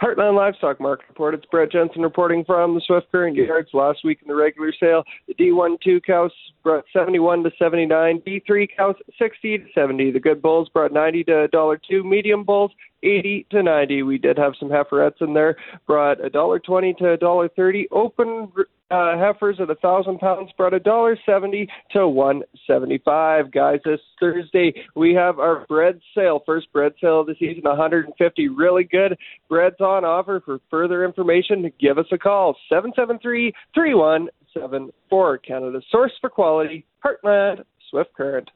Heartland Livestock Market Report. It's Brett Jensen reporting from the Swift Current Yards. Last week in the regular sale, the D1-2 cows brought 71 to 79, D3 cows 60 to 70. The good bulls brought 90 to $1.02, medium bulls 80 to 90. We did have some heiferettes in there, brought $1.20 to $1.30. Open uh, heifers at a thousand pounds brought a dollar seventy to one seventy five. Guys, this Thursday we have our bred sale, first bred sale of the season, 150. Really good breads on offer. For further information, give us a call seven seven three three one seven four. Canada's source for quality, Heartland Swift Current.